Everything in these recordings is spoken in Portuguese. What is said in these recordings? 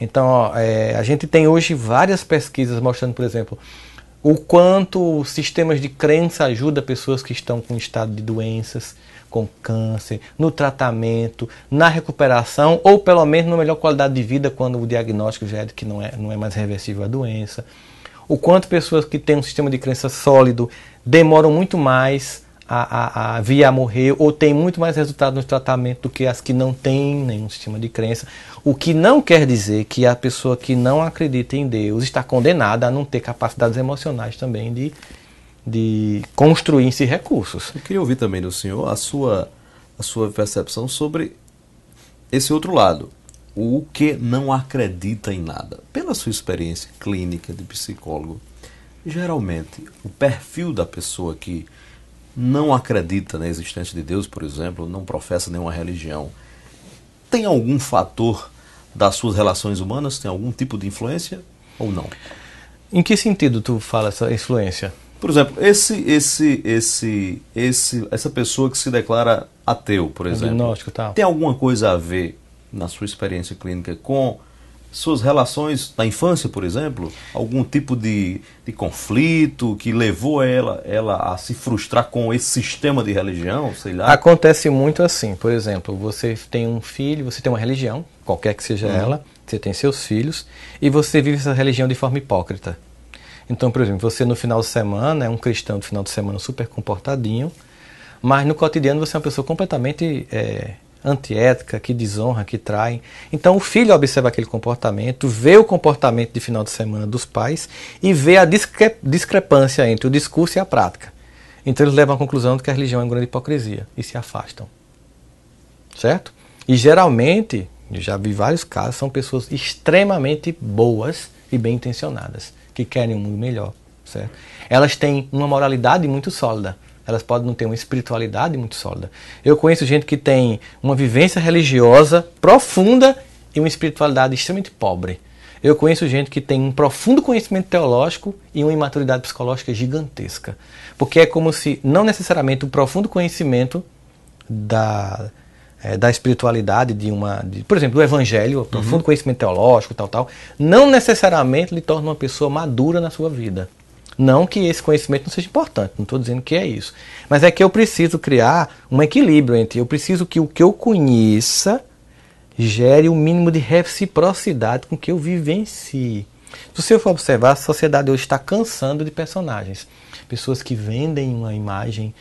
Então, ó, é, a gente tem hoje várias pesquisas mostrando, por exemplo, o quanto sistemas de crença ajudam pessoas que estão com estado de doenças, com câncer, no tratamento, na recuperação, ou pelo menos na melhor qualidade de vida quando o diagnóstico já é de que não é, não é mais reversível a doença. O quanto pessoas que têm um sistema de crença sólido demoram muito mais a, a, a vir a morrer ou tem muito mais resultado no tratamento do que as que não têm nenhum sistema de crença. O que não quer dizer que a pessoa que não acredita em Deus está condenada a não ter capacidades emocionais também de, de construir si recursos. Eu queria ouvir também do senhor a sua, a sua percepção sobre esse outro lado. O que não acredita em nada. Pela sua experiência clínica de psicólogo, geralmente o perfil da pessoa que não acredita na existência de Deus, por exemplo, não professa nenhuma religião, tem algum fator das suas relações humanas? Tem algum tipo de influência ou não? Em que sentido tu fala essa influência? Por exemplo, esse, esse, esse, esse, essa pessoa que se declara ateu, por exemplo, Agnóstico, tal. tem alguma coisa a ver na sua experiência clínica com suas relações na infância, por exemplo, algum tipo de, de conflito que levou ela, ela a se frustrar com esse sistema de religião, sei lá? Acontece muito assim, por exemplo, você tem um filho, você tem uma religião, qualquer que seja uhum. ela, você tem seus filhos, e você vive essa religião de forma hipócrita. Então, por exemplo, você no final de semana é um cristão do final de semana super comportadinho, mas no cotidiano você é uma pessoa completamente é, antiética, que desonra, que trai. Então o filho observa aquele comportamento, vê o comportamento de final de semana dos pais e vê a discre discrepância entre o discurso e a prática. Então eles levam à conclusão de que a religião é uma grande hipocrisia e se afastam. Certo? E geralmente, já vi vários casos, são pessoas extremamente boas e bem intencionadas, que querem um mundo melhor. Certo? Elas têm uma moralidade muito sólida, elas podem não ter uma espiritualidade muito sólida. Eu conheço gente que tem uma vivência religiosa profunda e uma espiritualidade extremamente pobre. Eu conheço gente que tem um profundo conhecimento teológico e uma imaturidade psicológica gigantesca. Porque é como se, não necessariamente o profundo conhecimento da, é, da espiritualidade, de uma. De, por exemplo, do evangelho, o profundo uhum. conhecimento teológico, tal, tal, não necessariamente lhe torna uma pessoa madura na sua vida. Não que esse conhecimento não seja importante, não estou dizendo que é isso. Mas é que eu preciso criar um equilíbrio entre eu preciso que o que eu conheça gere o um mínimo de reciprocidade com o que eu vivencie. Se você for observar, a sociedade hoje está cansando de personagens. Pessoas que vendem uma imagem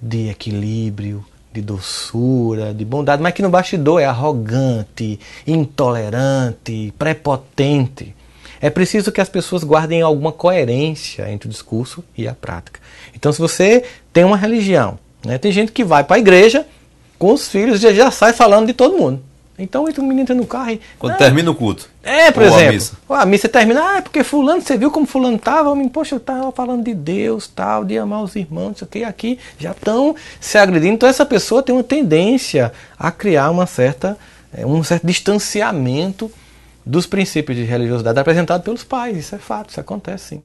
de equilíbrio, de doçura, de bondade, mas que no bastidor é arrogante, intolerante, prepotente. É preciso que as pessoas guardem alguma coerência entre o discurso e a prática. Então, se você tem uma religião, né, tem gente que vai para a igreja com os filhos e já sai falando de todo mundo. Então entra um menino entra no carro e. Quando ah, termina o culto. É, por exemplo. A missa. a missa termina, ah, é porque fulano, você viu como fulano estava? Poxa, eu estava falando de Deus, tal, de amar os irmãos, isso aqui, aqui já estão se agredindo. Então essa pessoa tem uma tendência a criar uma certa, é, um certo distanciamento dos princípios de religiosidade apresentados pelos pais. Isso é fato, isso acontece sim.